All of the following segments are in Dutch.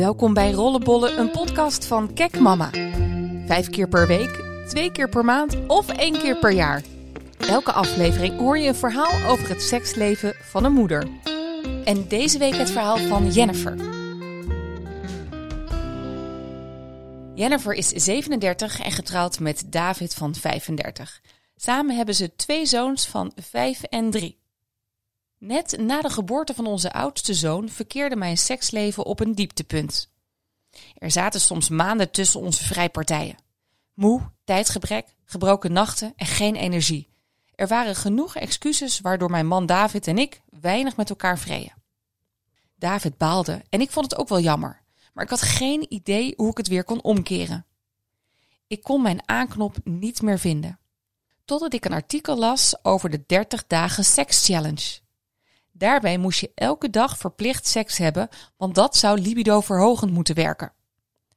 Welkom bij Rollenbollen, een podcast van Kek Mama. Vijf keer per week, twee keer per maand of één keer per jaar. Elke aflevering hoor je een verhaal over het seksleven van een moeder. En deze week het verhaal van Jennifer. Jennifer is 37 en getrouwd met David van 35. Samen hebben ze twee zoons van 5 en 3. Net na de geboorte van onze oudste zoon verkeerde mijn seksleven op een dieptepunt. Er zaten soms maanden tussen onze vrijpartijen. Moe, tijdgebrek, gebroken nachten en geen energie. Er waren genoeg excuses waardoor mijn man David en ik weinig met elkaar vreden. David baalde en ik vond het ook wel jammer, maar ik had geen idee hoe ik het weer kon omkeren. Ik kon mijn aanknop niet meer vinden. Totdat ik een artikel las over de 30 dagen seks challenge. Daarbij moest je elke dag verplicht seks hebben, want dat zou libido verhogend moeten werken.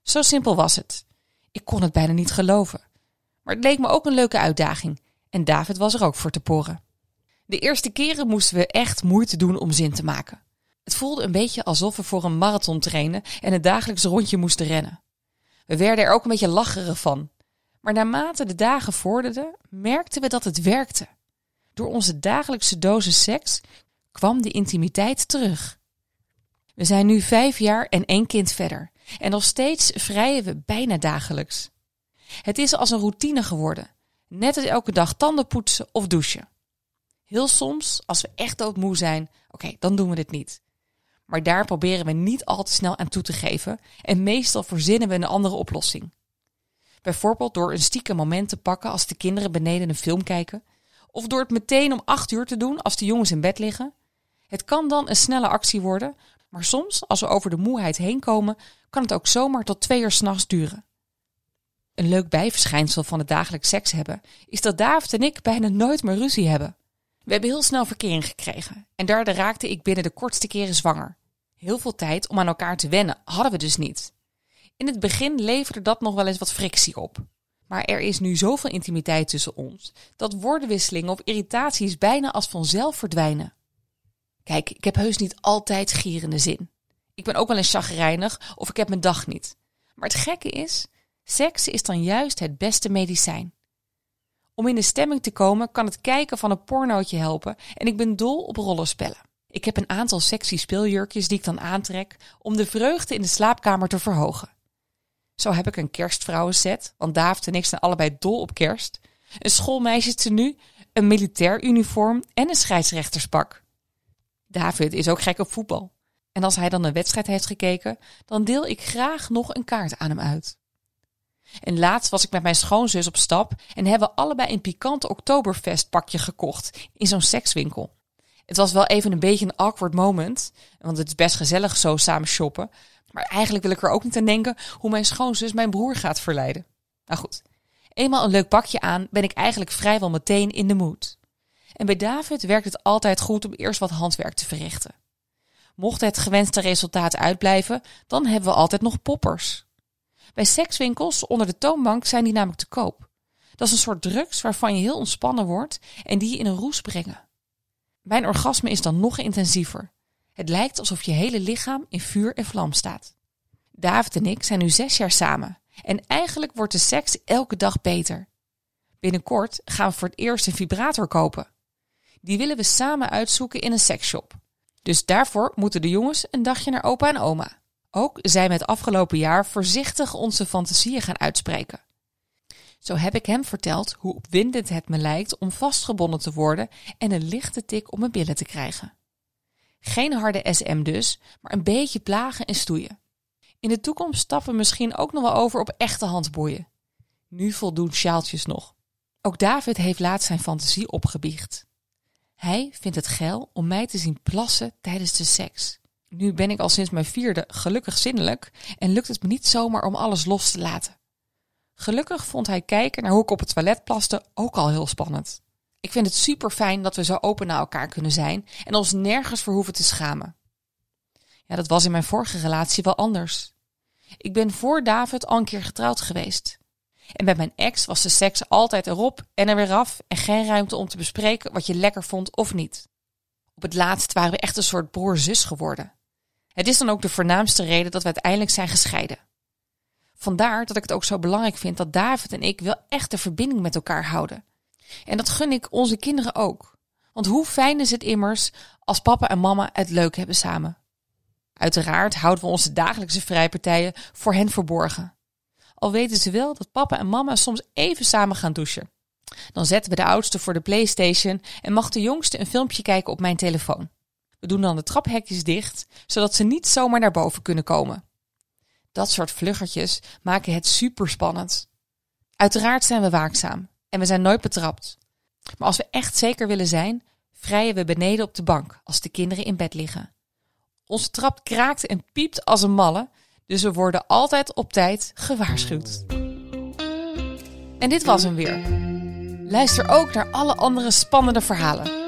Zo simpel was het. Ik kon het bijna niet geloven. Maar het leek me ook een leuke uitdaging en David was er ook voor te poren. De eerste keren moesten we echt moeite doen om zin te maken. Het voelde een beetje alsof we voor een marathon trainen en een dagelijks rondje moesten rennen. We werden er ook een beetje lacherig van. Maar naarmate de dagen vorderden, merkten we dat het werkte. Door onze dagelijkse dosis seks kwam de intimiteit terug. We zijn nu vijf jaar en één kind verder. En nog steeds vrijen we bijna dagelijks. Het is als een routine geworden. Net als elke dag tanden poetsen of douchen. Heel soms, als we echt doodmoe zijn, oké, dan doen we dit niet. Maar daar proberen we niet al te snel aan toe te geven en meestal verzinnen we een andere oplossing. Bijvoorbeeld door een stiekem moment te pakken als de kinderen beneden een film kijken, of door het meteen om acht uur te doen als de jongens in bed liggen, het kan dan een snelle actie worden, maar soms, als we over de moeheid heen komen, kan het ook zomaar tot twee uur s'nachts duren. Een leuk bijverschijnsel van het dagelijks seks hebben is dat David en ik bijna nooit meer ruzie hebben. We hebben heel snel verkering gekregen en daardoor raakte ik binnen de kortste keren zwanger. Heel veel tijd om aan elkaar te wennen hadden we dus niet. In het begin leverde dat nog wel eens wat frictie op. Maar er is nu zoveel intimiteit tussen ons dat woordenwisselingen of irritaties bijna als vanzelf verdwijnen. Kijk, ik heb heus niet altijd gierende zin. Ik ben ook wel eens chagrijnig of ik heb mijn dag niet. Maar het gekke is, seks is dan juist het beste medicijn. Om in de stemming te komen kan het kijken van een pornootje helpen en ik ben dol op rollenspellen. Ik heb een aantal sexy speeljurkjes die ik dan aantrek om de vreugde in de slaapkamer te verhogen. Zo heb ik een kerstvrouwenset, want David en ik zijn allebei dol op kerst. Een schoolmeisjestenu, een militair uniform en een scheidsrechterspak. David is ook gek op voetbal. En als hij dan een wedstrijd heeft gekeken, dan deel ik graag nog een kaart aan hem uit. En laatst was ik met mijn schoonzus op stap en hebben we allebei een pikant oktoberfestpakje gekocht in zo'n sekswinkel. Het was wel even een beetje een awkward moment, want het is best gezellig zo samen shoppen. Maar eigenlijk wil ik er ook niet aan denken hoe mijn schoonzus mijn broer gaat verleiden. Nou goed, eenmaal een leuk pakje aan ben ik eigenlijk vrijwel meteen in de mood. En bij David werkt het altijd goed om eerst wat handwerk te verrichten. Mocht het gewenste resultaat uitblijven, dan hebben we altijd nog poppers. Bij sekswinkels onder de toonbank zijn die namelijk te koop. Dat is een soort drugs waarvan je heel ontspannen wordt en die je in een roes brengen. Mijn orgasme is dan nog intensiever. Het lijkt alsof je hele lichaam in vuur en vlam staat. David en ik zijn nu zes jaar samen en eigenlijk wordt de seks elke dag beter. Binnenkort gaan we voor het eerst een vibrator kopen. Die willen we samen uitzoeken in een seksshop. Dus daarvoor moeten de jongens een dagje naar opa en oma. Ook zijn we het afgelopen jaar voorzichtig onze fantasieën gaan uitspreken. Zo heb ik hem verteld hoe opwindend het me lijkt om vastgebonden te worden en een lichte tik op mijn billen te krijgen. Geen harde SM dus, maar een beetje plagen en stoeien. In de toekomst stappen we misschien ook nog wel over op echte handboeien. Nu voldoen sjaaltjes nog. Ook David heeft laatst zijn fantasie opgebiecht. Hij vindt het geil om mij te zien plassen tijdens de seks. Nu ben ik al sinds mijn vierde gelukkig zinnelijk en lukt het me niet zomaar om alles los te laten. Gelukkig vond hij kijken naar hoe ik op het toilet plaste ook al heel spannend. Ik vind het super fijn dat we zo open naar elkaar kunnen zijn en ons nergens voor hoeven te schamen. Ja, dat was in mijn vorige relatie wel anders. Ik ben voor David al een keer getrouwd geweest. En bij mijn ex was de seks altijd erop en er weer af en geen ruimte om te bespreken wat je lekker vond of niet. Op het laatst waren we echt een soort broer-zus geworden. Het is dan ook de voornaamste reden dat we uiteindelijk zijn gescheiden. Vandaar dat ik het ook zo belangrijk vind dat David en ik wel echt de verbinding met elkaar houden. En dat gun ik onze kinderen ook. Want hoe fijn is het immers als papa en mama het leuk hebben samen. Uiteraard houden we onze dagelijkse vrijpartijen voor hen verborgen. Al weten ze wel dat papa en mama soms even samen gaan douchen. Dan zetten we de oudste voor de PlayStation en mag de jongste een filmpje kijken op mijn telefoon. We doen dan de traphekjes dicht, zodat ze niet zomaar naar boven kunnen komen. Dat soort vluggertjes maken het super spannend. Uiteraard zijn we waakzaam en we zijn nooit betrapt. Maar als we echt zeker willen zijn, vrijen we beneden op de bank als de kinderen in bed liggen. Onze trap kraakt en piept als een malle, dus we worden altijd op tijd gewaarschuwd. En dit was hem weer. Luister ook naar alle andere spannende verhalen